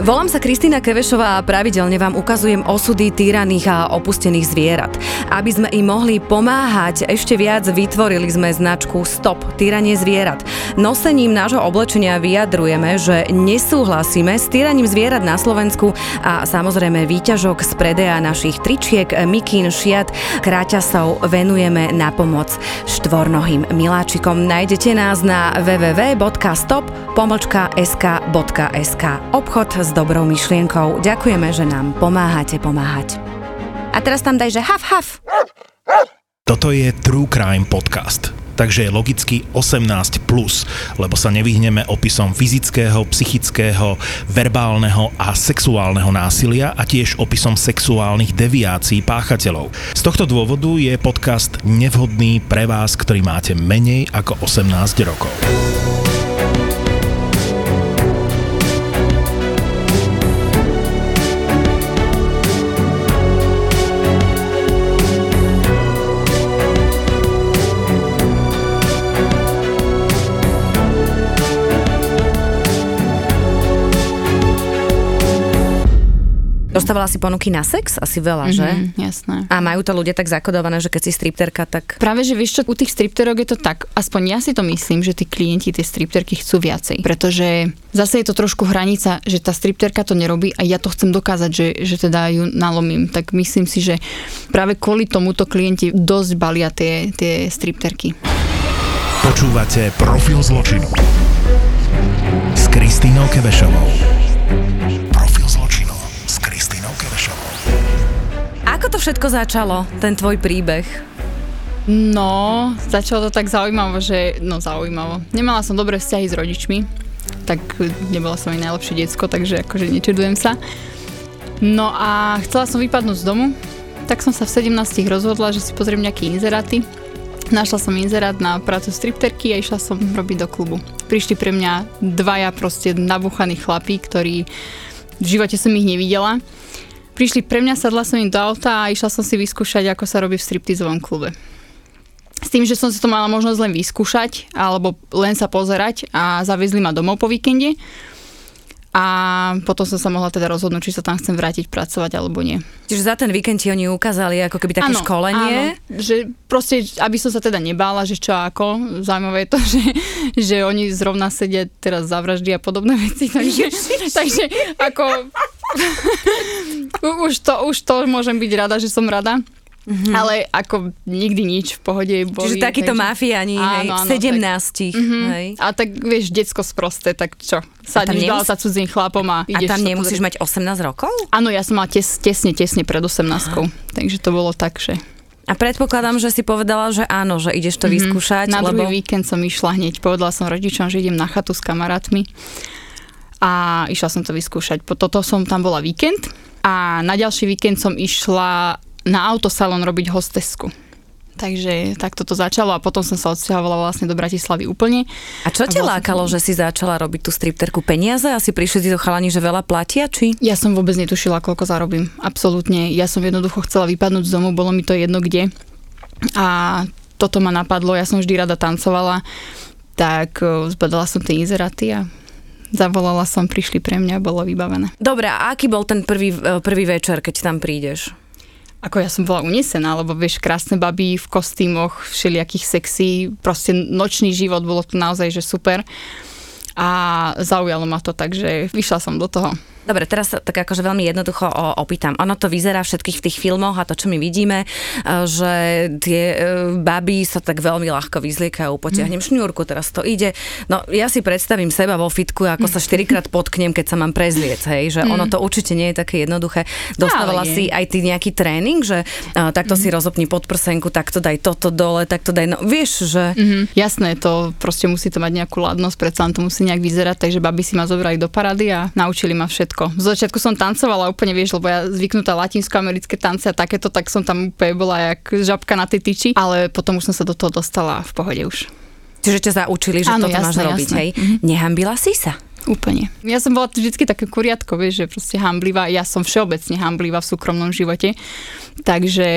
Volám sa Kristýna Kevešová a pravidelne vám ukazujem osudy týraných a opustených zvierat. Aby sme im mohli pomáhať, ešte viac vytvorili sme značku Stop týranie zvierat. Nosením nášho oblečenia vyjadrujeme, že nesúhlasíme s týraním zvierat na Slovensku a samozrejme výťažok z predeja našich tričiek, mikín, šiat, kráťasov venujeme na pomoc štvornohým miláčikom. Nájdete nás na www.stop.sk.sk Obchod s dobrou myšlienkou. Ďakujeme, že nám pomáhate pomáhať. A teraz tam daj, že haf, haf. Toto je True Crime Podcast takže je logicky 18+, plus, lebo sa nevyhneme opisom fyzického, psychického, verbálneho a sexuálneho násilia a tiež opisom sexuálnych deviácií páchateľov. Z tohto dôvodu je podcast nevhodný pre vás, ktorý máte menej ako 18 rokov. Dostávala si ponuky na sex? Asi veľa, mm-hmm, že? jasné. A majú to ľudia tak zakodované, že keď si stripterka, tak... Práve, že vieš čo, u tých stripterok je to tak, aspoň ja si to myslím, že tí klienti tie stripterky chcú viacej. Pretože zase je to trošku hranica, že tá stripterka to nerobí a ja to chcem dokázať, že, že teda ju nalomím. Tak myslím si, že práve kvôli tomuto klienti dosť balia tie, tie stripterky. Počúvate Profil zločinu s Kristínou Kevešovou. To všetko začalo, ten tvoj príbeh? No, začalo to tak zaujímavo, že... No zaujímavo. Nemala som dobré vzťahy s rodičmi, tak nebola som aj najlepšie diecko, takže akože nečudujem sa. No a chcela som vypadnúť z domu, tak som sa v 17 rozhodla, že si pozriem nejaké inzeráty. Našla som inzerát na prácu stripterky a išla som robiť do klubu. Prišli pre mňa dvaja proste nabuchaní chlapí, ktorí v živote som ich nevidela prišli pre mňa, sadla som im do auta a išla som si vyskúšať, ako sa robí v striptizovom klube. S tým, že som si to mala možnosť len vyskúšať alebo len sa pozerať a zaviezli ma domov po víkende. A potom som sa mohla teda rozhodnúť, či sa tam chcem vrátiť pracovať alebo nie. Čiže za ten víkend ti oni ukázali ako keby také ano, školenie? Áno, že proste, aby som sa teda nebála, že čo ako. Zaujímavé je to, že, že oni zrovna sedia teraz za vraždy a podobné veci. Takže, takže ako už, to, už to môžem byť rada, že som rada. Mm-hmm. Ale ako nikdy nič v pohode boli. Čiže takíto takže... mafiáni, hej, áno, áno, 17. Tak, mm-hmm. hej. A tak vieš, detsko sprosté, tak čo? Sadneš nemus- sa cudzím chlapom a ideš. A tam nemusíš mať 18 rokov? Áno, ja som mala tes, tesne, tesne pred 18. Aha. Takže to bolo tak, že... A predpokladám, že si povedala, že áno, že ideš to mm-hmm. vyskúšať. Na lebo... druhý víkend som išla hneď. Povedala som rodičom, že idem na chatu s kamarátmi a išla som to vyskúšať. Po toto som tam bola víkend a na ďalší víkend som išla na autosalon robiť hostesku. Takže takto to začalo a potom som sa odsťahovala vlastne do Bratislavy úplne. A čo ťa lákalo, že si začala robiť tú stripterku peniaze? Asi prišli ti do chalani, že veľa platia, či? Ja som vôbec netušila, koľko zarobím. Absolútne. Ja som jednoducho chcela vypadnúť z domu, bolo mi to jedno kde. A toto ma napadlo, ja som vždy rada tancovala, tak eh, zbadala som tie inzeráty a zavolala som, prišli pre mňa, bolo vybavené. Dobre, a aký bol ten prvý, e, prvý večer, keď tam prídeš? Ako ja som bola unesená, lebo vieš, krásne baby v kostýmoch, všelijakých sexy, proste nočný život, bolo to naozaj, že super. A zaujalo ma to, takže vyšla som do toho. Dobre, teraz tak akože veľmi jednoducho opýtam. Ono to vyzerá všetkých v tých filmoch a to, čo my vidíme, e, že tie e, baby sa tak veľmi ľahko vyzliekajú, potiahnem mm. šňúrku, teraz to ide. No ja si predstavím seba vo fitku, ako sa štyrikrát potknem, keď sa mám prezliec, hej, že mm. ono to určite nie je také jednoduché. Dostávala si aj ty nejaký tréning, že uh, takto mm. si rozopni podprsenku, takto daj toto dole, takto daj, no vieš, že... Mm-hmm. Jasné, to proste musí to mať nejakú ladnosť, predsa to musí nejak vyzerať, takže baby si ma zobrali do parady a naučili ma všetko všetko. Z začiatku som tancovala úplne, vieš, lebo ja zvyknutá latinsko-americké tance a takéto, tak som tam úplne bola jak žabka na tej tyči, ale potom už som sa do toho dostala v pohode už. Čiže ťa zaučili, že Áno, toto jasné, máš jasné. robiť, hej? Mm-hmm. Nehambila si sa? Úplne. Ja som bola vždy také kuriatko, vieš, že proste hamblivá. Ja som všeobecne hamblivá v súkromnom živote. Takže,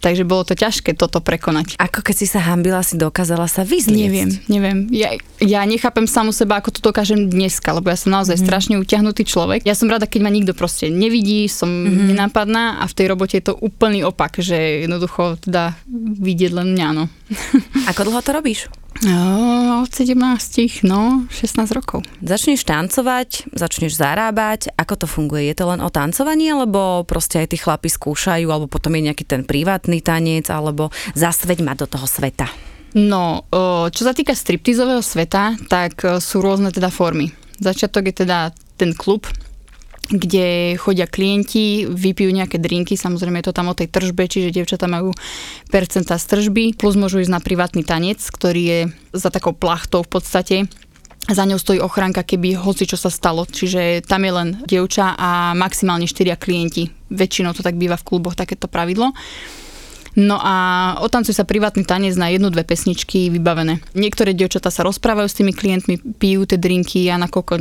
takže bolo to ťažké toto prekonať. Ako keď si sa hambila, si dokázala sa vyzliecť? Neviem, neviem. Ja, ja nechápem samu seba, ako to dokážem dneska, lebo ja som naozaj mm-hmm. strašne utiahnutý človek. Ja som rada, keď ma nikto proste nevidí, som mm-hmm. nenápadná a v tej robote je to úplný opak, že jednoducho teda vidieť len mňa, no. Ako dlho to robíš? No, od 17, no, 16 rokov. Začneš tancovať, začneš zarábať, ako to funguje? Je to len o tancovaní, alebo proste aj tí chlapi skúšajú, alebo potom je nejaký ten privátny tanec, alebo zasveď ma do toho sveta? No, čo sa týka striptizového sveta, tak sú rôzne teda formy. Začiatok je teda ten klub, kde chodia klienti, vypijú nejaké drinky, samozrejme je to tam o tej tržbe, čiže dievčatá majú percenta z tržby, plus môžu ísť na privátny tanec, ktorý je za takou plachtou v podstate. Za ňou stojí ochranka, keby hoci čo sa stalo. Čiže tam je len dievča a maximálne 4 klienti. Väčšinou to tak býva v kluboch, takéto pravidlo. No a otancuje sa privátny tanec na jednu, dve pesničky vybavené. Niektoré dievčatá sa rozprávajú s tými klientmi, pijú tie drinky a nakoľko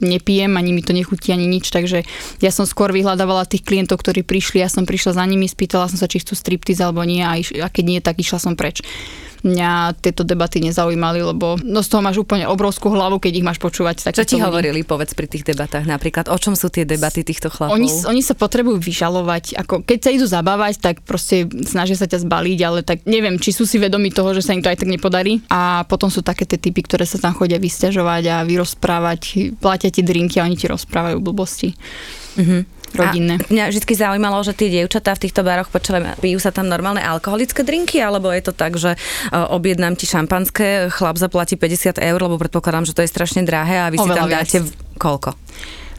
nepijem, ani mi to nechutí, ani nič, takže ja som skôr vyhľadávala tých klientov, ktorí prišli, ja som prišla za nimi, spýtala som sa, či chcú striptiz alebo nie a, iš, a keď nie, tak išla som preč mňa tieto debaty nezaujímali, lebo no z toho máš úplne obrovskú hlavu, keď ich máš počúvať. Čo ti ľudí. hovorili, povedz pri tých debatách napríklad? O čom sú tie debaty týchto chlapov? Oni, oni sa potrebujú vyžalovať. Ako, keď sa idú zabávať, tak proste snažia sa ťa zbaliť, ale tak neviem, či sú si vedomi toho, že sa im to aj tak nepodarí. A potom sú také tie typy, ktoré sa tam chodia vysťažovať a vyrozprávať, platia ti drinky a oni ti rozprávajú blbosti. Mm-hmm rodinné. A mňa vždy zaujímalo, že tie dievčatá v týchto baroch počúvajú, pijú sa tam normálne alkoholické drinky, alebo je to tak, že e, objednám ti šampanské, chlap zaplatí 50 eur, lebo predpokladám, že to je strašne drahé a vy Oveľa si tam dáte viac. koľko?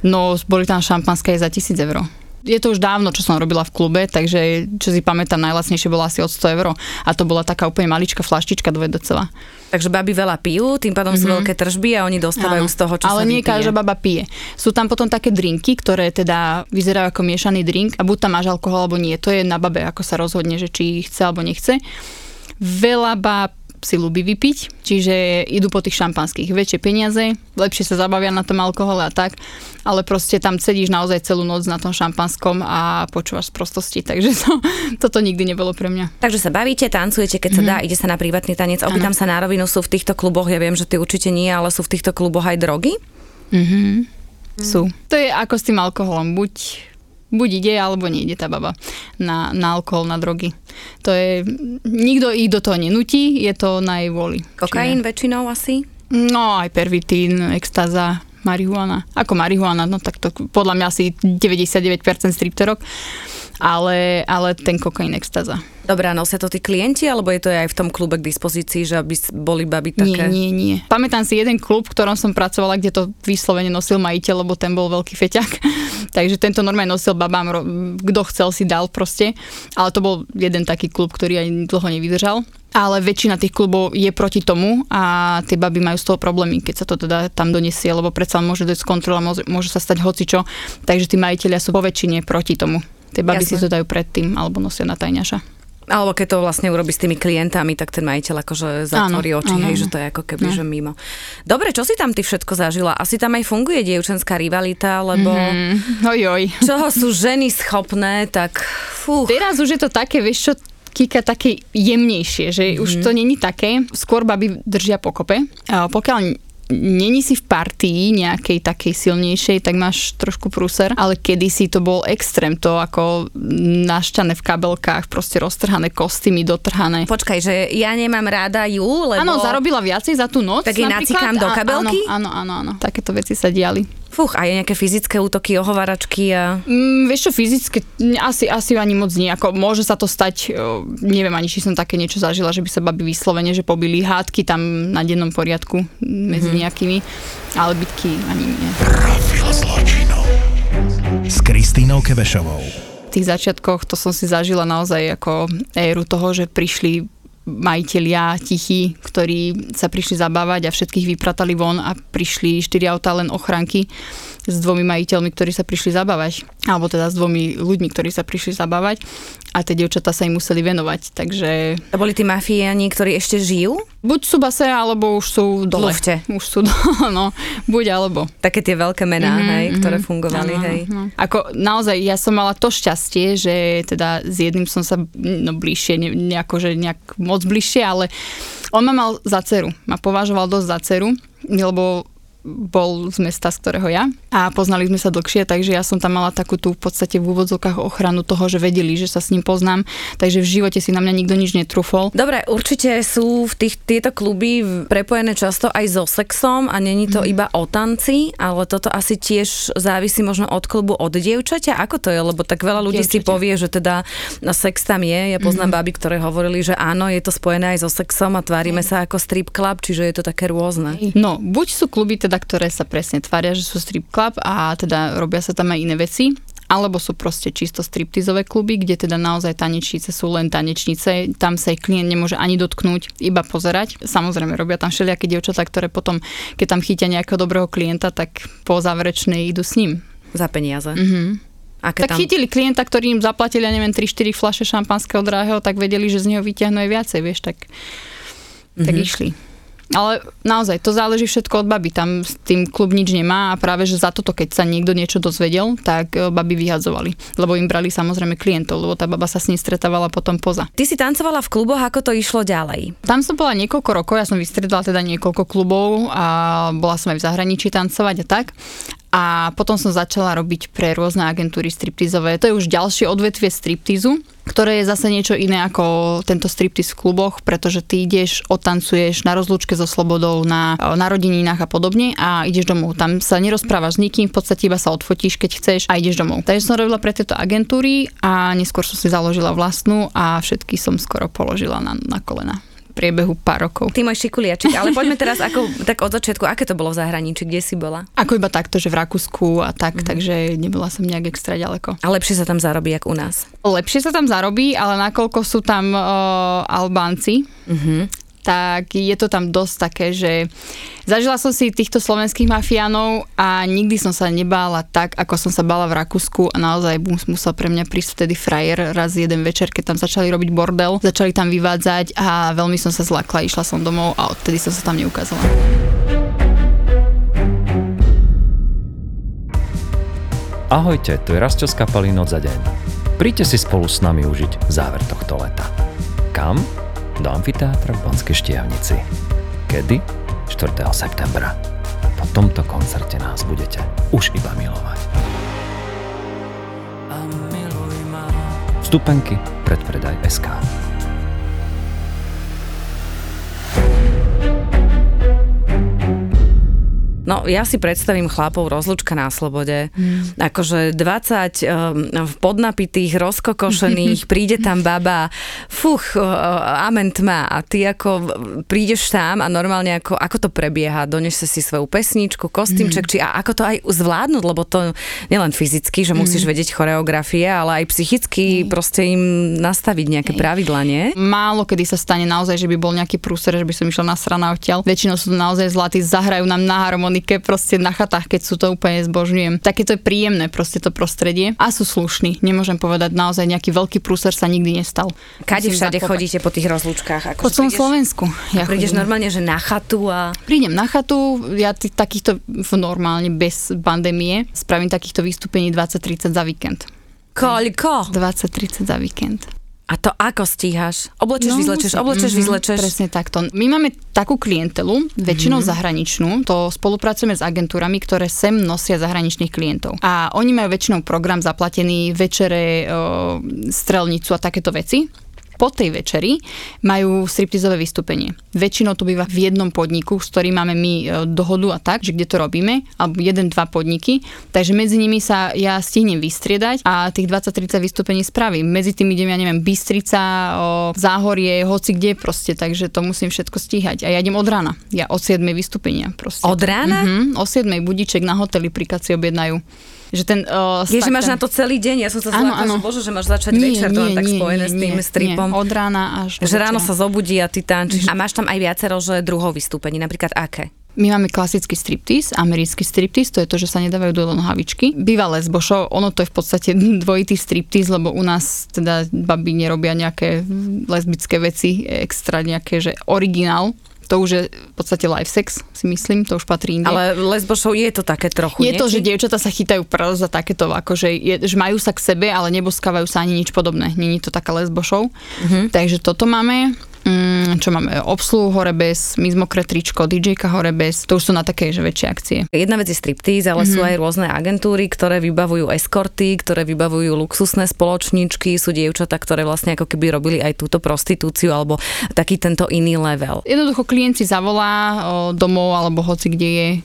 No, boli tam šampanské za 1000 eur je to už dávno, čo som robila v klube, takže čo si pamätám, najlasnejšie bola asi od 100 eur a to bola taká úplne maličká flaštička dvojdecová. Takže baby veľa pijú, tým pádom mm-hmm. sú mhm. veľké tržby a oni dostávajú Áno, z toho, čo Ale sa nie každá baba pije. Sú tam potom také drinky, ktoré teda vyzerajú ako miešaný drink a buď tam máš alkohol alebo nie. To je na babe, ako sa rozhodne, že či chce alebo nechce. Veľa bab si ľubí vypiť, čiže idú po tých šampanských väčšie peniaze, lepšie sa zabavia na tom alkohole a tak, ale proste tam sedíš naozaj celú noc na tom šampanskom a počúvaš z prostosti, takže to, toto nikdy nebolo pre mňa. Takže sa bavíte, tancujete, keď sa mm-hmm. dá, ide sa na privátny tanec. Opýtam sa na rovinu, sú v týchto kluboch, ja viem, že ty určite nie, ale sú v týchto kluboch aj drogy? Mm-hmm. Sú. To je ako s tým alkoholom. Buď buď ide, alebo nejde tá baba na, na alkohol, na drogy. To je, nikto ich do toho nenutí, je to na jej voli. Kokain Čiže... väčšinou asi? No, aj pervitín, extáza, marihuana. Ako marihuana, no tak to podľa mňa asi 99% stripterok, ale, ale ten kokain extáza. Dobre, a nosia to tí klienti, alebo je to aj v tom klube k dispozícii, že aby boli baby také? Nie, nie, nie. Pamätám si jeden klub, v ktorom som pracovala, kde to vyslovene nosil majiteľ, lebo ten bol veľký feťak. Takže tento normálne nosil babám, kto chcel si dal proste. Ale to bol jeden taký klub, ktorý aj dlho nevydržal ale väčšina tých klubov je proti tomu a tie baby majú z toho problémy, keď sa to teda tam donesie, lebo predsa môže dojsť kontrola, môže, môže sa stať hocičo, takže tí majiteľia sú po väčšine proti tomu. Tie baby Jasne. si to dajú predtým alebo nosia na tajňaša. Alebo keď to vlastne urobí s tými klientami, tak ten majiteľ akože zatvorí áno, oči, áno, hej, že to je ako keby, no. že mimo. Dobre, čo si tam ty všetko zažila? Asi tam aj funguje dievčenská rivalita, lebo mm, ojoj. čoho sú ženy schopné, tak fú. Teraz už je to také, vieš čo, Kika také jemnejšie, že mm-hmm. už to není také. Skôr baby držia pokope. A pokiaľ není si v partii nejakej takej silnejšej, tak máš trošku prúser, ale kedysi to bol extrém, to ako našťané v kabelkách, proste roztrhané kostýmy, dotrhané. Počkaj, že ja nemám ráda ju, lebo... Áno, zarobila viacej za tú noc. Tak jej nacikám do kabelky? Áno, áno, áno, takéto veci sa diali. Fuch, a je nejaké fyzické útoky, ohováračky a... Mm, vieš čo, fyzické, asi, asi ani moc nie. Ako môže sa to stať, neviem ani, či som také niečo zažila, že by sa babi vyslovene, že pobili hádky tam na dennom poriadku medzi mm-hmm. nejakými, ale bitky ani nie. S Kristínou Kevešovou. V tých začiatkoch to som si zažila naozaj ako éru toho, že prišli majiteľia tichí, ktorí sa prišli zabávať a všetkých vypratali von a prišli štyri autá len ochranky s dvomi majiteľmi, ktorí sa prišli zabávať. Alebo teda s dvomi ľuďmi, ktorí sa prišli zabávať a tie dievčatá sa im museli venovať. Takže... To boli tí mafiáni, ktorí ešte žijú? Buď sú base, alebo už sú dole. Lufte. Už sú dole, no. Buď alebo. Také tie veľké mená, Mhm, hej, ktoré mhm. fungovali, Áno, hej. áno. Ako naozaj, ja som mala to šťastie, že teda s jedným som sa no, bližšie, ne, nejako, že nejak moc bližšie, ale on ma mal za dceru. Ma považoval dosť za dceru, lebo bol z mesta, z ktorého ja a poznali sme sa dlhšie, takže ja som tam mala takú tú v podstate v úvodzovkách ochranu toho, že vedeli, že sa s ním poznám, takže v živote si na mňa nikto nič netrúfol. Dobre, určite sú v tých, tieto kluby prepojené často aj so sexom a není to iba o tanci, ale toto asi tiež závisí možno od klubu, od dievčaťa. Ako to je? Lebo tak veľa ľudí si Dievčaťa. povie, že teda sex tam je. Ja poznám baby, ktoré hovorili, že áno, je to spojené aj so sexom a tvárime sa ako strip club, čiže je to také rôzne. No, buď sú kluby teda, ktoré sa presne tvária, že sú strip club a teda robia sa tam aj iné veci, alebo sú proste čisto striptizové kluby, kde teda naozaj tanečnice sú len tanečnice, tam sa ich klient nemôže ani dotknúť, iba pozerať. Samozrejme, robia tam všelijaké dievčatá, ktoré potom, keď tam chytia nejakého dobrého klienta, tak po záverečnej idú s ním. Za peniaze. Mhm. Aké Tak tam... chytili klienta, ktorý im zaplatili, ja neviem, 3-4 fľaše šampanského drahého, tak vedeli, že z neho vyťahnú aj viacej, vieš, tak, tak išli. Ale naozaj, to záleží všetko od baby. Tam s tým klub nič nemá a práve, že za toto, keď sa niekto niečo dozvedel, tak e, baby vyhadzovali. Lebo im brali samozrejme klientov, lebo tá baba sa s ním stretávala potom poza. Ty si tancovala v kluboch, ako to išlo ďalej? Tam som bola niekoľko rokov, ja som vystredala teda niekoľko klubov a bola som aj v zahraničí tancovať a tak. A potom som začala robiť pre rôzne agentúry striptizové. To je už ďalšie odvetvie striptizu, ktoré je zase niečo iné ako tento striptiz v kluboch, pretože ty ideš, otancuješ na rozlúčke so slobodou, na narodeninách a podobne a ideš domov. Tam sa nerozprávaš s nikým, v podstate iba sa odfotíš, keď chceš a ideš domov. Takže som robila pre tieto agentúry a neskôr som si založila vlastnú a všetky som skoro položila na, na kolena priebehu pár rokov. Ty môj šikuliačik, ale poďme teraz ako, tak od začiatku, aké to bolo v zahraničí, kde si bola? Ako iba takto, že v Rakúsku a tak, mm-hmm. takže nebola som nejak extra ďaleko. A lepšie sa tam zarobí, ako u nás. Lepšie sa tam zarobí, ale nakoľko sú tam uh, Albánci, Mhm. Tak je to tam dosť také, že zažila som si týchto slovenských mafiánov a nikdy som sa nebála tak, ako som sa bála v Rakúsku a naozaj mus- musel pre mňa prísť vtedy frajer raz jeden večer, keď tam začali robiť bordel, začali tam vyvádzať a veľmi som sa zlakla, išla som domov a odtedy som sa tam neukázala. Ahojte, tu je Rasťo z kapely Noc za deň. Príďte si spolu s nami užiť záver tohto leta. Kam? Do amfiteátra v Banskej Štiavnici. Kedy? 4. septembra. Po tomto koncerte nás budete už iba milovať. Vstupenky predpredaj SK. No, ja si predstavím chlapov rozlučka na slobode. Mm. Akože 20 um, v podnapitých, rozkokošených, príde tam baba, fuch, uh, amen tma. A ty ako prídeš tam a normálne ako, ako to prebieha? Doneš si svoju pesničku, kostýmček, mm. či a ako to aj zvládnuť, lebo to nielen fyzicky, že musíš vedieť choreografie, ale aj psychicky proste im nastaviť nejaké pravidla, nie? Málo kedy sa stane naozaj, že by bol nejaký prúser, že by som išla na strana odtiaľ. Väčšinou sú to naozaj zlatí, zahrajú nám na harmonike, proste na chatách, keď sú to úplne zbožňujem. Také to je príjemné, proste to prostredie. A sú slušní, nemôžem povedať, naozaj nejaký veľký prúser sa nikdy nestal. Kade všade zaklopať. chodíte po tých rozlúčkách? Ako Po celom Slovensku. Ja prídeš chodím. normálne, že na chatu a... Prídem na chatu, ja t- takýchto normálne bez pandémie spravím takýchto vystúpení 20-30 za víkend. Koľko? 20-30 za víkend. A to ako stíhaš? Oblečeš, no, vyzlečeš, musím. oblečeš, Mhm, vyzlečeš. Presne takto. My máme takú klientelu, väčšinou Mhm. zahraničnú, to spolupracujeme s agentúrami, ktoré sem nosia zahraničných klientov. A oni majú väčšinou program zaplatený, večere, strelnicu a takéto veci. Po tej večeri majú striptizové vystúpenie. Väčšinou to býva v jednom podniku, s ktorým máme my e, dohodu a tak, že kde to robíme, alebo jeden, dva podniky. Takže medzi nimi sa ja stihnem vystriedať a tých 20-30 vystúpení spravím. Medzi tým idem, ja neviem, Bystrica, o, Záhorie, hoci kde proste, takže to musím všetko stíhať. A ja idem od rána. Ja od 7 vystúpenia proste. Od rána? Mhm, o 7 budíček na hoteli pri si objednajú. Že ten, uh, Je, že máš na to celý deň, ja som sa zlákla, že bože, že máš začať večer, to len tak spojené s tým stripom. Nie. Od rána až Že ráno sa zobudí a ty tančíš. A máš tam aj viacero, že druhov vystúpení, napríklad aké? My máme klasický striptease, americký striptease, to je to, že sa nedávajú do nohavičky. Býva lesbo show, ono to je v podstate dvojitý striptease, lebo u nás teda baby nerobia nejaké lesbické veci, extra nejaké, že originál. To už je v podstate live sex, si myslím, to už patrí inde. Ale lesbošov je to také trochu, je nie? to, že dievčatá sa chytajú práve za takéto, akože je, že majú sa k sebe, ale neboskávajú sa ani nič podobné. Není to taká lesbo show. Mhm. Takže toto máme. Mm, čo máme? Obsluhu hore bez, my zmokré tričko, DJ-ka hore bez. To už sú na také, že väčšie akcie. Jedna vec je striptease, ale mm-hmm. sú aj rôzne agentúry, ktoré vybavujú eskorty, ktoré vybavujú luxusné spoločníčky, sú dievčatá, ktoré vlastne ako keby robili aj túto prostitúciu alebo taký tento iný level. Jednoducho klient si zavolá o, domov alebo hoci kde je o,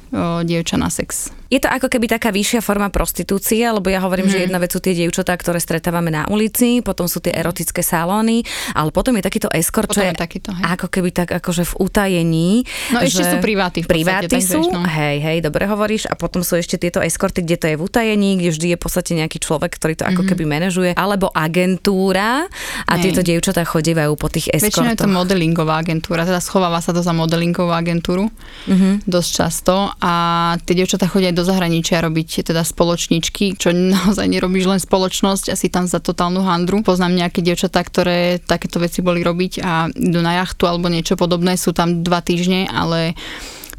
dievča na sex. Je to ako keby taká vyššia forma prostitúcie, lebo ja hovorím, mm-hmm. že jedna vec sú tie dievčatá, ktoré stretávame na ulici, potom sú tie erotické salóny, ale potom je takýto eskort, čo je je takýto, hej. ako keby tak akože v utajení. No ešte sú priváty v podstate, Priváty tak sú, vieš, no. hej, hej, dobre hovoríš. A potom sú ešte tieto eskorty, kde to je v utajení, kde vždy je v podstate nejaký človek, ktorý to ako Mhm. keby manažuje, alebo agentúra a Hej. tieto dievčatá chodievajú po tých Väčšinou je to eskortoch. modelingová agentúra, teda schováva sa to za modelingovú agentúru Mhm. dosť často a tie dievčatá chodia aj do zahraničia robiť teda spoločničky, čo naozaj nerobíš len spoločnosť, asi tam za totálnu handru. Poznám nejaké dievčatá, ktoré takéto veci boli robiť a idú na jachtu alebo niečo podobné, sú tam dva týždne, ale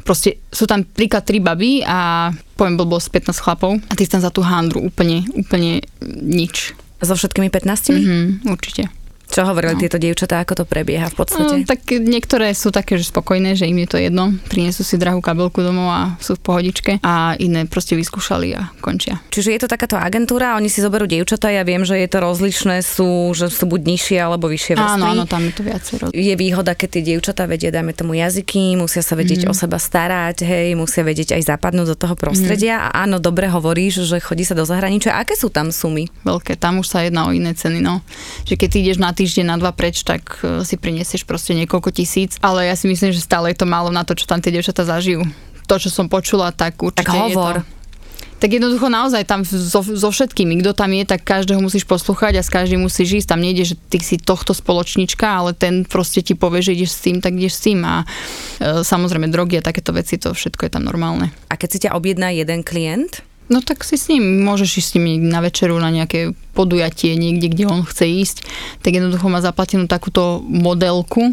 proste sú tam príklad tri baby a poviem blbosť 15 chlapov a ty si tam za tú handru úplne, úplne nič. So všetkými 15? Mhm, určite. Čo hovorili tieto dievčatá, ako to prebieha v podstate? No, tak niektoré sú také, že spokojné, že im je to jedno. Prinesú si drahú kabelku domov a sú v pohodičke. A iné proste vyskúšali a končia. Čiže je to takáto agentúra, oni si zoberú dievčatá, ja viem, že je to rozlišné, sú, že sú buď nižšie alebo vyššie vrstvy. Áno, áno, tam je to viacero. je výhoda, keď tie dievčatá vedia, dajme tomu jazyky, musia sa vedieť mm. o seba starať, hej, musia vedieť aj zapadnúť do toho prostredia. Mm. A áno, dobre hovoríš, že chodí sa do zahraničia. Aké sú tam sumy? Veľké, tam už sa jedná o iné ceny, no. Že keď ideš na týždeň, na dva preč, tak e, si prinesieš proste niekoľko tisíc. Ale ja si myslím, že stále je to málo na to, čo tam tie dievčatá zažijú. To, čo som počula, tak určite Tak hovor. je to. Tak jednoducho naozaj tam so, so všetkými, kto tam je, tak každého musíš poslúchať a s každým musíš ísť. Tam nejde, že ty si tohto spoločnička, ale ten proste ti povie, že ideš s tým, tak ideš s tým. A e, samozrejme drogy a takéto veci, to všetko je tam normálne. A keď si ťa objedná jeden klient, No tak si s ním, môžeš ísť s niekde na večeru, na nejaké podujatie, niekde, kde on chce ísť, tak jednoducho má zaplatenú takúto modelku,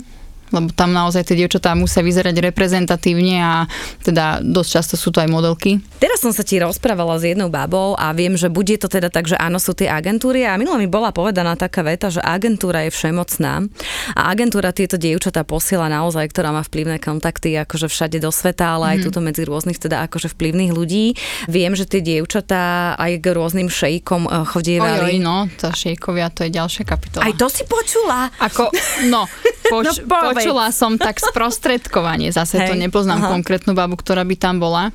lebo tam naozaj tie dievčatá musia vyzerať reprezentatívne a teda dosť často sú to aj modelky. Teraz som sa ti rozprávala s jednou babou a viem, že bude to teda tak, že áno, sú tie agentúry a minule mi bola povedaná taká veta, že agentúra je všemocná a agentúra tieto dievčatá posiela naozaj, ktorá má vplyvné kontakty akože všade do sveta, ale aj Mhm. tuto medzi rôznych teda akože vplyvných ľudí. Viem, že tie dievčatá aj k rôznym šejkom eh, chodievali. Ojoj, no, tá šejkovia, to je ďalšia kapitola. Aj to si počula? Ako, no, poč, No, povedz. počula som tak sprostredkovanie, zase to Hej, nepoznám aha. konkrétnu babu, ktorá by tam bola.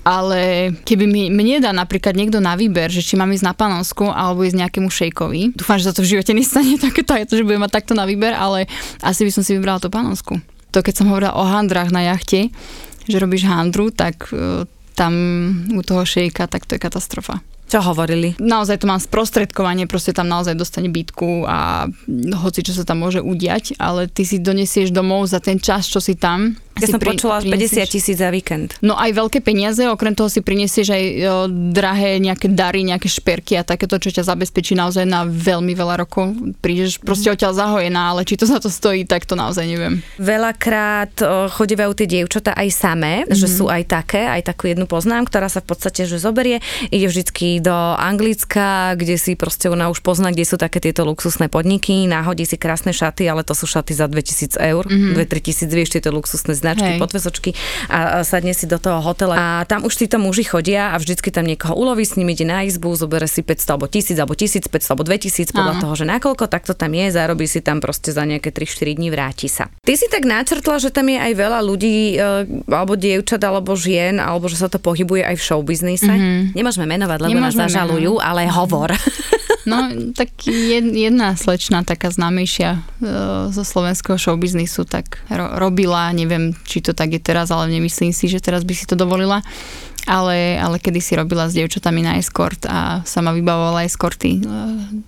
Ale keby mi, mne dá napríklad niekto na výber, že či mám ísť na Panonsku alebo ísť nejakému šejkovi, dúfam, že sa to v živote nestane takéto, že budem mať takto na výber, ale asi by som si vybrala to Panonsku. To keď som hovorila o handrách na jachte, že robíš handru, tak e, tam u toho šejka, tak to je katastrofa Čo hovorili? naozaj to mám sprostredkovanie, proste tam naozaj dostane bytku a hoci čo sa tam môže udiať, ale ty si donesieš domov za ten čas, čo si tam. Ja si som počula až 50 prinesieš- tisíc za víkend. No aj veľké peniaze, okrem toho si prinesieš aj o, drahé nejaké dary, nejaké šperky a takéto, čo ťa zabezpečí naozaj na veľmi veľa rokov. Prídeš proste odtiaľ zahojená, ale či to za to stojí, tak to naozaj neviem. Veľakrát o, chodievajú tie dievčatá aj samé, mm-hmm. že Mhm. sú aj také, aj takú jednu poznám, ktorá sa v podstate že zoberie, ide vždycky do Anglicka, kde si proste ona už pozná, kde sú také tieto luxusné podniky, náhodí si krásne šaty, ale to sú šaty za 2000 eur, mm-hmm. 2-3 tisíc, vieš, tieto luxusné značky, Hej. podvesočky a, a sadne si do toho hotela a tam už títo muži chodia a vždycky tam niekoho uloví, s nimi ide na izbu, zobere si 500 alebo 1000 alebo 1500 alebo 2000 podľa Áno. toho, že nakoľko, tak to tam je, zarobí si tam proste za nejaké 3-4 dní, vráti sa. Ty si tak načrtla, že tam je aj veľa ľudí, e, alebo dievčat, alebo žien, alebo že sa to pohybuje aj v showbiznise. Mm-hmm. Nemôžeme menovať, lebo. Nemôžeme zažalujú, ale hovor. No, tak jed, jedna slečna, taká známejšia e, zo slovenského showbiznisu, tak ro, robila, neviem, či to tak je teraz, ale nemyslím si, že teraz by si to dovolila. Ale, ale kedy si robila s dievčatami na escort a sama vybavovala escorty e,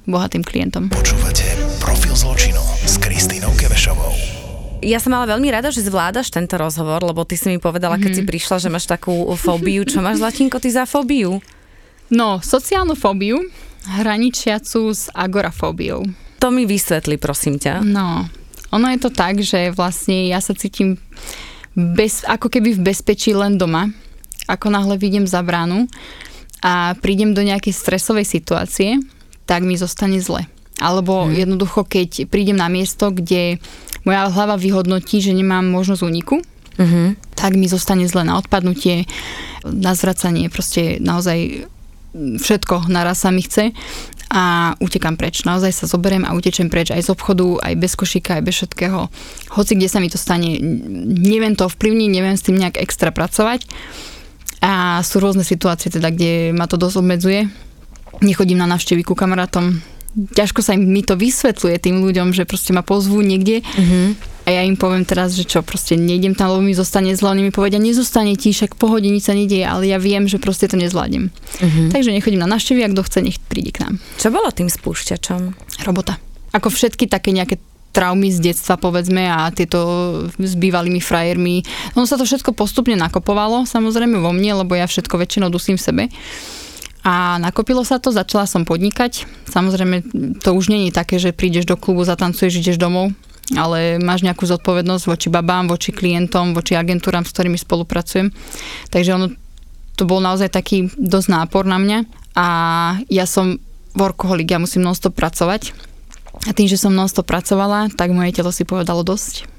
bohatým klientom. Počúvate Profil zločinu s Kristýnou Kevešovou. Ja som ale veľmi rada, že zvládaš tento rozhovor, lebo ty si mi povedala, keď si prišla, že máš takú fóbiu. Čo máš, Zlatinko, ty za fóbiu? No, sociálnu fóbiu, hraničiacu s agorafóbiou. To mi vysvetli, prosím ťa. No, ono je to tak, že vlastne ja sa cítim bez, ako keby v bezpečí len doma. Ako náhle vidím za bránu a prídem do nejakej stresovej situácie, tak mi zostane zle. Alebo hmm. jednoducho, keď prídem na miesto, kde moja hlava vyhodnotí, že nemám možnosť úniku, uh-huh. tak mi zostane zle na odpadnutie, na zvracanie, proste naozaj všetko naraz sa mi chce a utekam preč. Naozaj sa zoberiem a utečem preč aj z obchodu, aj bez košíka, aj bez všetkého. Hoci kde sa mi to stane, neviem to ovplyvniť, neviem s tým nejak extra pracovať. A sú rôzne situácie teda, kde ma to dosť obmedzuje. Nechodím na návštevy ku kamarátom, ťažko sa mi to vysvetľuje tým ľuďom, že proste ma pozvú niekde mm-hmm. A ja im poviem teraz, že čo, proste nejdem tam, lebo mi zostane zle, oni mi povedia, nezostane ti, však pohode, nič sa nedieje, ale ja viem, že proste to nezvládnem. Mm-hmm. Takže nechodím na návštevy, ak kto chce, nech príde k nám. Čo bolo tým spúšťačom? Robota. Ako všetky také nejaké traumy z detstva, povedzme, a tieto s bývalými frajermi. Ono sa to všetko postupne nakopovalo, samozrejme vo mne, lebo ja všetko väčšinou dusím v sebe. A nakopilo sa to, začala som podnikať. Samozrejme, to už je také, že prídeš do klubu, zatancuješ, ideš domov, ale máš nejakú zodpovednosť voči babám, voči klientom, voči agentúram, s ktorými spolupracujem. Takže ono, to bol naozaj taký dosť nápor na mňa a ja som workoholik, ja musím non-stop pracovať. A tým, že som non-stop pracovala, tak moje telo si povedalo dosť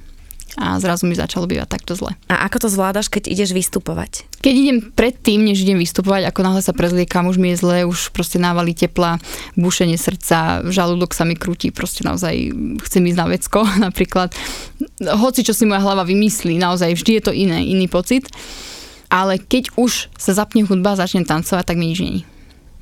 a zrazu mi začalo bývať takto zle. A ako to zvládaš, keď ideš vystupovať? Keď idem predtým, než idem vystupovať, ako náhle sa prezliekam, už mi je zle, už proste návali tepla, bušenie srdca, žalúdok sa mi krúti, proste naozaj chcem ísť na vecko napríklad. Hoci čo si moja hlava vymyslí, naozaj vždy je to iné, iný pocit. Ale keď už sa zapne hudba a začnem tancovať, tak mi nič není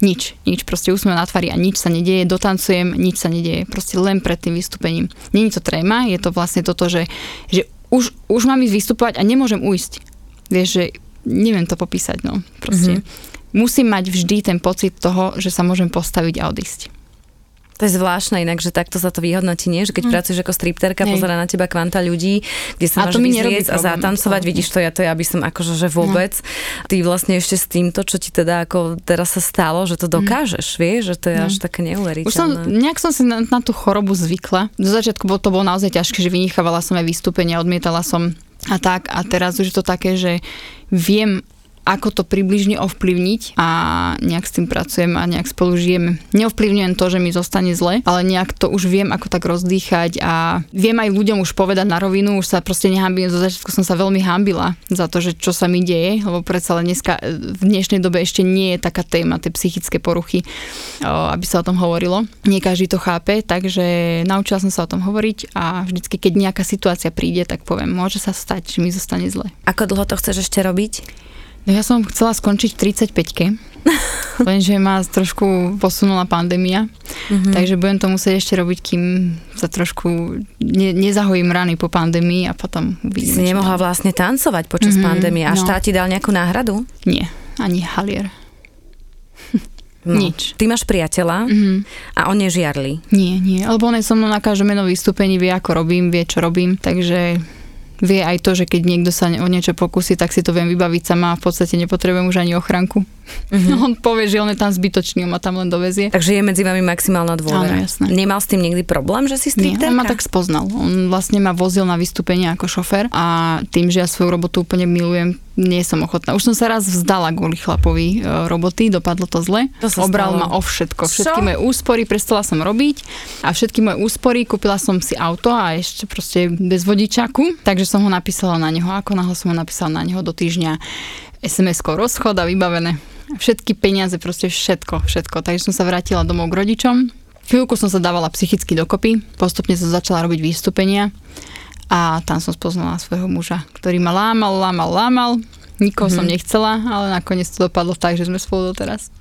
nič, nič, proste úsmev na tvári a nič sa nedieje, dotancujem, nič sa nedieje, proste len pred tým vystúpením. Není to tréma, je to vlastne toto, že, že už, už mám ísť vystupovať a nemôžem ujsť. Vieš, že neviem to popísať, no. Proste mm-hmm. musím mať vždy ten pocit toho, že sa môžem postaviť a odísť. To je zvláštne inak, že takto sa to vyhodnotí, nie? Že keď mm. pracuješ ako stripterka, pozera na teba kvanta ľudí, kde sa a máš vyzrieť a zatancovať, vidíš to, ja to ja by som akože že vôbec. No. Ty vlastne ešte s týmto, čo ti teda ako teraz sa stalo, že to mm. dokážeš, mm. vieš, že to je mm. až také neuveriteľné. Už som, nejak som si na, na tú chorobu zvykla. Do začiatku to bolo naozaj ťažké, že vynichávala som aj vystúpenia, odmietala som a tak. A teraz už je to také, že viem ako to približne ovplyvniť a nejak s tým pracujem a nejak spolu žijeme. Neovplyvňujem to, že mi zostane zle, ale nejak to už viem, ako tak rozdýchať a viem aj ľuďom už povedať na rovinu, už sa proste nehambím, zo začiatku som sa veľmi hambila za to, že čo sa mi deje, lebo predsa len dneska, v dnešnej dobe ešte nie je taká téma, tie psychické poruchy, aby sa o tom hovorilo. Nie každý to chápe, takže naučila som sa o tom hovoriť a vždycky, keď nejaká situácia príde, tak poviem, môže sa stať, že mi zostane zle. Ako dlho to chceš ešte robiť? No ja som chcela skončiť v 35-ke, lenže ma trošku posunula pandémia, mm-hmm. takže budem to musieť ešte robiť, kým sa trošku ne, nezahojím rany po pandémii a potom uvidíme. Si nemohla vlastne tancovať počas mm-hmm, pandémie a no. štát ti dal nejakú náhradu? Nie, ani halier. No. Nič. Ty máš priateľa mm-hmm. a on nežiarli? Nie, nie, lebo on je so mnou na každom jednom vystúpení, vie ako robím, vie čo robím, takže vie aj to, že keď niekto sa o niečo pokusí, tak si to viem vybaviť sama a v podstate nepotrebujem už ani ochranku. Mm-hmm. on povie, že on je tam zbytočný, on ma tam len dovezie. Takže je medzi vami maximálna dôvera. Áno, jasné. Nemal s tým niekdy problém, že si stripterka? Nie, on ma tak spoznal. On vlastne ma vozil na vystúpenie ako šofer a tým, že ja svoju robotu úplne milujem, nie som ochotná. Už som sa raz vzdala kvôli chlapovi e, roboty, dopadlo to zle. To Obral stalo. ma o všetko. Všetky Čo? moje úspory prestala som robiť a všetky moje úspory, kúpila som si auto a ešte proste bez vodičaku, takže som ho napísala na neho. Ako náhle som ho napísala na neho do týždňa SMS-ko rozchod a vybavené. Všetky peniaze, proste všetko, všetko. Takže som sa vrátila domov k rodičom. Chvíľku som sa dávala psychicky dokopy, postupne som začala robiť výstupenia a tam som spoznala svojho muža, ktorý ma lámal, lámal, lámal. Nikoho mm-hmm. som mhm. nechcela, ale nakoniec to dopadlo tak, že sme spolu doteraz.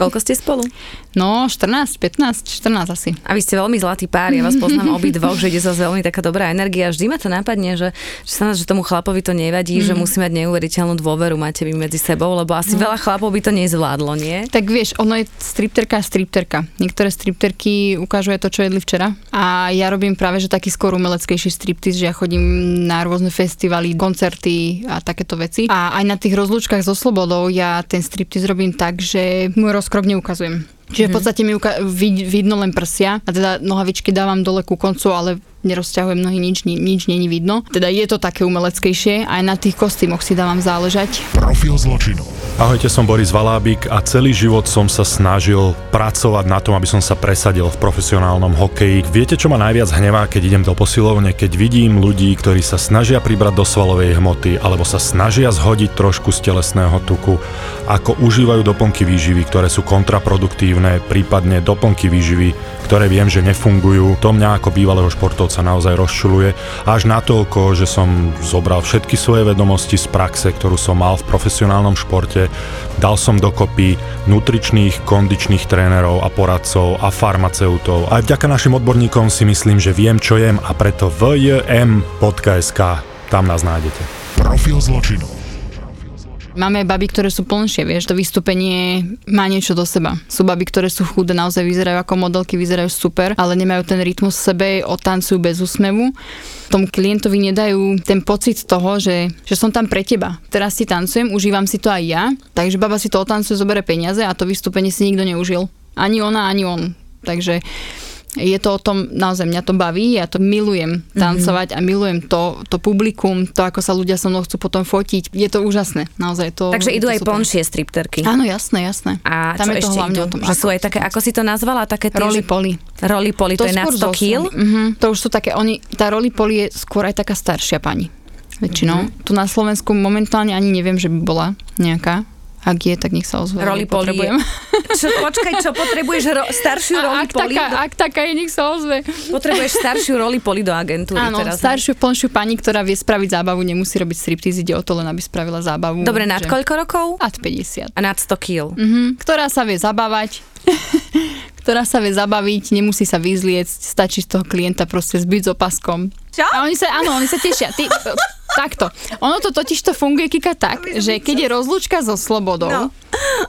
Koľko ste spolu? No, 14, 15, 14 asi. A vy ste veľmi zlatý pár, ja vás poznám obi dvoch, že ide zase veľmi taká dobrá energia. Vždy ma to nápadne, že, že sa nás, že tomu chlapovi to nevadí, mm. že musí mať neuveriteľnú dôveru, máte vy medzi sebou, lebo asi no. veľa chlapov by to nezvládlo, nie? Tak vieš, ono je stripterka a stripterka. Niektoré stripterky ukážu to, čo jedli včera. A ja robím práve, že taký skôr umeleckejší striptiz, že ja chodím na rôzne festivaly, koncerty a takéto veci. A aj na tých rozlúčkach so slobodou ja ten striptiz robím tak, že môj rozkrok neukazujem. Čiže v mhm. podstate mi uka- vid- vidno len prsia a teda nohavičky dávam dole ku koncu, ale nerozťahujem nohy, nič, ni- nič není vidno. Teda je to také umeleckejšie, aj na tých kostýmoch si dávam záležať. Profil zločinu. Ahojte, som Boris Valábik a celý život som sa snažil pracovať na tom, aby som sa presadil v profesionálnom hokeji. Viete, čo ma najviac hnevá, keď idem do posilovne, keď vidím ľudí, ktorí sa snažia pribrať do svalovej hmoty alebo sa snažia zhodiť trošku z telesného tuku, ako užívajú doplnky výživy, ktoré sú kontraproduktívne, prípadne doplnky výživy, ktoré viem, že nefungujú. To mňa ako bývalého športovca naozaj rozčuluje. Až natoľko, že som zobral všetky svoje vedomosti z praxe, ktorú som mal v profesionálnom športe, dal som dokopy nutričných, kondičných trénerov a poradcov a farmaceutov. Aj vďaka našim odborníkom si myslím, že viem, čo jem a preto vjm.sk tam nás nájdete. Profil zločinu. Máme baby, ktoré sú plnšie, vieš, to vystúpenie má niečo do seba. Sú baby, ktoré sú chudé, naozaj vyzerajú ako modelky, vyzerajú super, ale nemajú ten rytmus v sebe, otancujú bez úsmevu. Tomu klientovi nedajú ten pocit toho, že, že som tam pre teba. Teraz si tancujem, užívam si to aj ja, takže baba si to otancuje, zobere peniaze a to vystúpenie si nikto neužil. Ani ona, ani on. Takže je to o tom, naozaj mňa to baví, ja to milujem tancovať mm-hmm. a milujem to, to publikum, to, ako sa ľudia so mnou chcú potom fotiť. Je to úžasné, naozaj to. Takže idú to aj super. plnšie stripterky. Áno, jasné, jasné. A Tam je to hlavne idú? o tom, že ako- sú aj také, ako si to nazvala, také tie, Roli poli. Roli poli, to, je nad 100 skôr kg. Mhm, to už sú také, oni, tá roli poli je skôr aj taká staršia pani. Väčšinou. Mhm. Tu na Slovensku momentálne ani neviem, že by bola nejaká. Ak je, tak nech sa ozve. Roli. Potrebujem. Čo, počkaj, čo potrebuješ ro- staršiu roli ak, poli? taká, Do, ak taká je, nech sa ozve. potrebuješ staršiu roli poli do agentúry Áno, teraz. staršiu, plnšiu pani, ktorá vie spraviť zábavu, nemusí robiť striptease, ide o to len, aby spravila zábavu. Dobre, nad že- koľko rokov? Ad 50. A nad 100 kg. Mhm, ktorá sa vie zabávať, ktorá sa vie zabaviť, nemusí sa vyzliecť, stačí z toho klienta proste zbyť s opaskom. Čo? A oni sa, áno, oni sa tešia. Ty, takto. Ono to totiž to funguje, Kika, tak, že keď je rozlúčka so slobodou, No.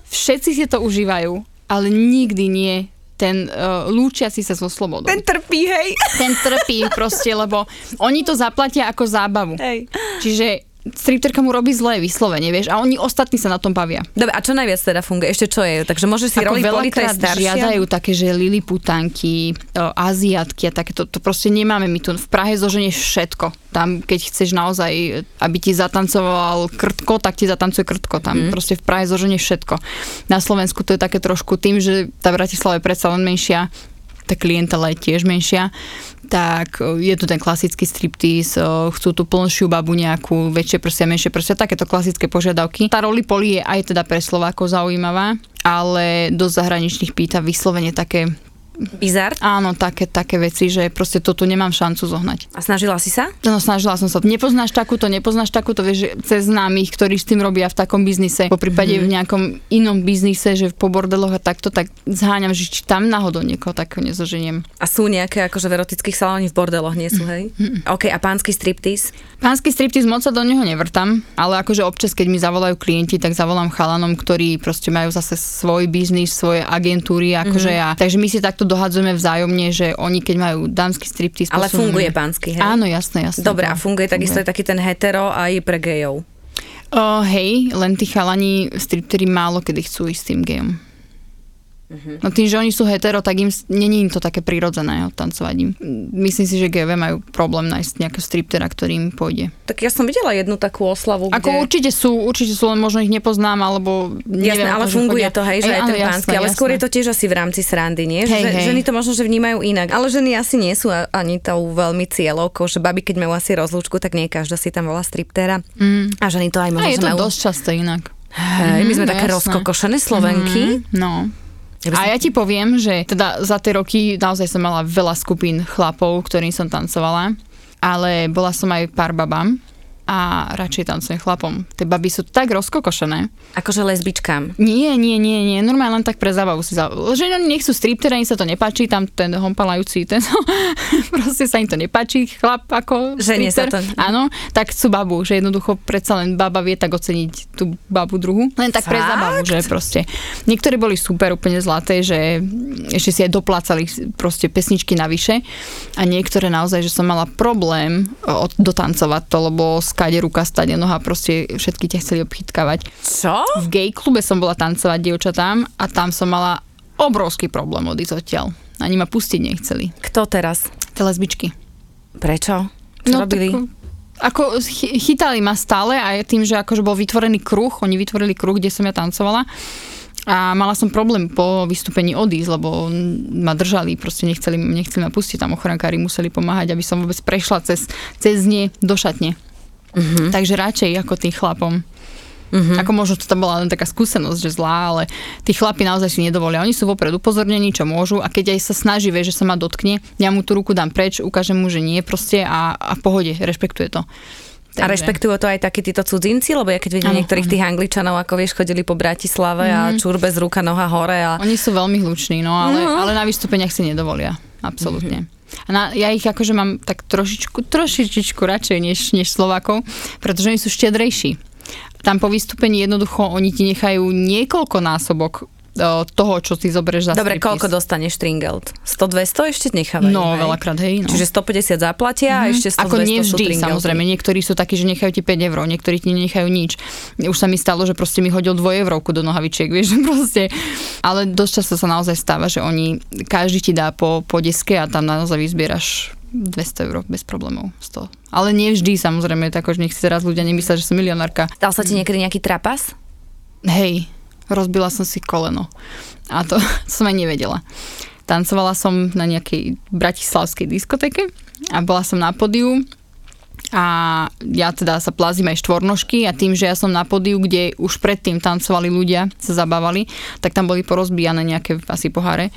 všetci si to užívajú, ale nikdy nie ten uh, lúčiaci sa so slobodou. Ten trpí, hej. ten trpí proste, lebo oni to zaplatia ako zábavu. hej. Čiže stripterka mu robí zlé vyslovene, vieš, a oni ostatní sa na tom bavia. Dobre, a čo najviac teda funguje? Ešte čo je? Takže môžeš si Ako roli staršia. žiadajú také, že liliputanky, o, aziatky a takéto, to proste nemáme my tu. V Prahe zoženieš všetko. Tam, keď chceš naozaj, aby ti zatancoval krtko, tak ti zatancuje krtko. Tam Mhm. proste v Prahe zoženieš všetko. Na Slovensku to je také trošku tým, že tá Bratislava je predsa len menšia, tá klientela je tiež menšia, tak o, je tu ten klasický striptease, o, chcú tú plnšiu babu nejakú, väčšie prsia, menšie prsia, takéto klasické požiadavky. Tá roli poli je aj teda pre Slovákov zaujímavá, ale do zahraničných pýta vyslovene také, Bizar. áno, také, také veci, že proste to tu nemám šancu zohnať. A snažila si sa? No snažila som sa. Nepoznáš takúto, nepoznáš takúto, vieš, že cez známych, ktorí s tým robia v takom biznise, po prípade Mhm. v nejakom inom biznise, že po bordeloch a takto, tak zháňam, že či tam náhodou niekoho takého nezoženiem. A sú nejaké akože v erotických salóni v bordeloch, nie sú, hej? OK, a pánsky striptease? Pánsky striptease moc sa do neho nevrtam, ale akože občas, keď mi zavolajú klienti, tak zavolám chalanom, ktorí proste majú zase svoj biznis, svoje agentúry, akože Mhm. ja. Takže my si takto dohadzujeme vzájomne, že oni keď majú dámsky striptease, Ale posunú- funguje pánsky, hej? Áno, jasné, jasné. Dobre, a funguje takisto aj taký ten hetero aj pre gejov. O, hej, len tí chalani striptery málo kedy chcú ísť s tým gejom. No tým, že oni sú hetero, tak im není im to také prirodzené tancovať im. Myslím si, že GV majú problém nájsť nejakého striptera, ktorý im pôjde. Tak ja som videla jednu takú oslavu, Ako kde... určite sú, určite sú, len možno ich nepoznám, alebo neviem, Jasné, ale funguje chodia- to, hej, že aj, áno, ten pánsky, jasné, ale skôr je to tiež asi v rámci srandy, nie? Hej, že, hej. Ženy to možno, že vnímajú inak, ale ženy asi nie sú a- ani tou veľmi cieľovkou, že baby, keď majú asi rozlúčku, tak nie každá si tam volá striptéra. Mm. A ženy to aj A možno, je že to majú... dosť často inak. Hej, my sme Mhm, také jasné. rozkokošené Slovenky. Mm, no. Ja A ja ti poviem, že teda za tie roky naozaj som mala veľa skupín chlapov, ktorým som tancovala, ale bola som aj pár babám a radšej tancujem chlapom. Tie baby sú tak rozkokošené. Akože lesbičkám. Nie, nie, nie, nie, normálne len tak pre zábavu si za... Že oni nech sú striptera, im sa to nepáči, tam ten hompalajúci, ten proste sa im to nepáči, chlap ako Ženie sa stripter. to. Áno, tak chcú babu, že jednoducho predsa len baba vie tak oceniť tú babu druhu. Len tak pre Fakt? zábavu, že proste. Niektorí boli super, úplne zlaté, že ešte si aj doplácali proste pesničky navyše a niektoré naozaj, že som mala problém o, dotancovať to, lebo skade ruka, stade noha, proste všetky ťa chceli obchytkávať. Čo? V gay klube som bola tancovať dievčatám a tam som mala obrovský problém odísť odtiaľ. Ani ma pustiť nechceli. Kto teraz? Tie lesbičky. Prečo? Čo No, robili? tak, ako chy- chytali ma stále a je tým, že akože bol vytvorený kruh, oni vytvorili kruh, kde som ja tancovala a mala som problém po vystúpení odísť, lebo ma držali, proste nechceli, nechceli ma pustiť, tam ochrankári museli pomáhať, aby som vôbec prešla cez, cez ne do šatne. Mhm. Takže radšej ako tým chlapom. Mm-hmm. Ako možno to tam bola len taká skúsenosť, že zlá, ale tí chlapi naozaj si nedovolia. Oni sú vopred upozornení, čo môžu a keď aj sa snaží, vie, že sa ma dotkne, ja mu tú ruku dám preč, ukážem mu, že nie proste a, a v pohode, rešpektuje to. A rešpektujú to aj takí títo cudzinci, lebo ja keď vidím Áno, niektorých tých angličanov, ako vieš, chodili po Bratislave a čur bez ruka, noha hore a... Oni sú veľmi hluční, no ale, ale na vystúpeniach si nedovolia. Absolútne. A na, ja ich akože mám tak trošičku, trošičičku radšej než, než Slovákov, pretože oni sú štedrejší. Tam po vystúpení jednoducho oni ti nechajú niekoľko násobok toho, čo ty zoberieš za Dobre, striptease. koľko dostaneš stringelt? 100-200 ešte nechávajú, No, hej? veľakrát, hej. No. Čiže 150 zaplatia a ešte 100 Ako 200 nie vždy, samozrejme. Niektorí sú takí, že nechajú ti 5 eur, niektorí ti nenechajú nič. Už sa mi stalo, že proste mi hodil 2 eurovku do nohavičiek, vieš, proste. Ale dosť často sa naozaj stáva, že oni, každý ti dá po, po deske a tam naozaj vyzbieraš 200 eur bez problémov. 100. Ale nie vždy, samozrejme, tak že nech si teraz ľudia nemyslia, že som milionárka. Dal sa ti niekedy nejaký trapas? Hej, rozbila som si koleno. A to, to som aj nevedela. Tancovala som na nejakej bratislavskej diskotéke a bola som na pódiu a ja teda sa plazím aj štvornožky a tým, že ja som na pódiu, kde už predtým tancovali ľudia, sa zabávali, tak tam boli porozbijané nejaké asi poháre.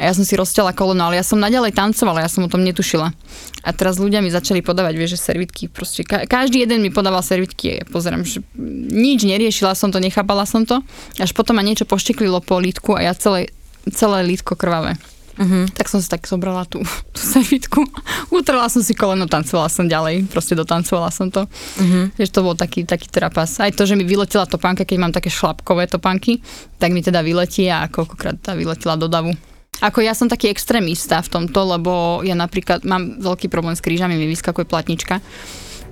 A ja som si rozťala koleno, ale ja som naďalej tancovala, ja som o tom netušila. A teraz ľudia mi začali podávať, vieš, že servitky, proste ka- každý jeden mi podával servitky a ja pozerám, že nič neriešila som to, nechápala som to. Až potom ma niečo pošteklilo po lítku a ja celé, celé lítko krvavé. Uh-huh. Tak som si tak zobrala tú, tú servitku, utrela som si koleno, tancovala som ďalej, proste dotancovala som to. Uh-huh. To bol taký, taký trapas. Aj to, že mi vyletela topánka, keď mám také šlapkové topánky, tak mi teda vyletí a koľkokrát tá vyletela do davu. Ako ja som taký extrémista v tomto, lebo ja napríklad mám veľký problém s krížami, mi vyskakuje platnička.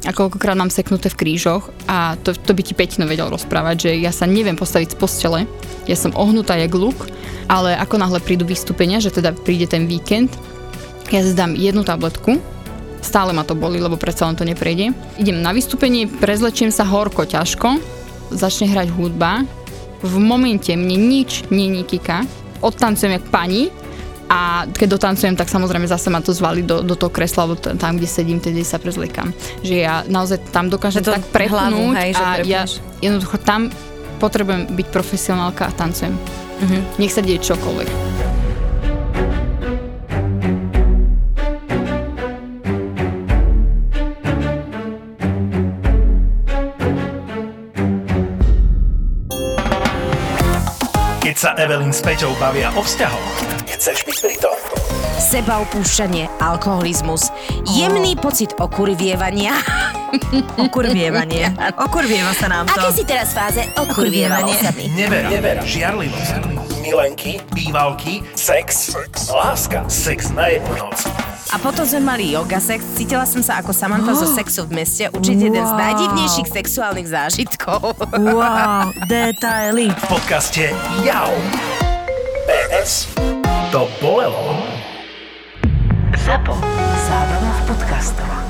A koľkokrát mám seknuté v krížoch a to, to by ti Peťno vedel rozprávať, že ja sa neviem postaviť z postele, ja som ohnutá jak luk, ale ako náhle prídu vystúpenia, že teda príde ten víkend, ja si dám jednu tabletku, stále ma to boli, lebo predsa len to neprejde. Idem na vystúpenie, prezlečiem sa horko, ťažko, začne hrať hudba, v momente mne nič nenikika, odtancujem jak pani a keď dotancujem, tak samozrejme zase ma to zvali do, do toho kresla, alebo t- tam, kde sedím, tedy sa prezliekam. Že ja naozaj tam dokážem Že to tak prepnúť hlavu, hej, a ja prepneš. jednoducho tam potrebujem byť profesionálka a tancujem. Uh-huh. Nech sa deje čokoľvek. Sa Evelyn s Peťou bavia o vzťahoch, chceš byť pri tom. Seba opúšťanie, alkoholizmus, jemný pocit okurvievania. Okurvievanie. Okurvieva sa nám to. Aké si teraz fáze? Okurvievanie. Nevera, nevera, žiarlivosť, milenky, bývalky, sex, láska, sex na jednu noc. A potom sme mali yoga sex. Cítila som sa ako Samantha zo sexu v meste. Určite jeden z Wow. najdivnejších sexuálnych zážitkov. Wow, detaily. V podcaste Jau. PS. To bolelo. Zapo. Zábrná v podcastovách.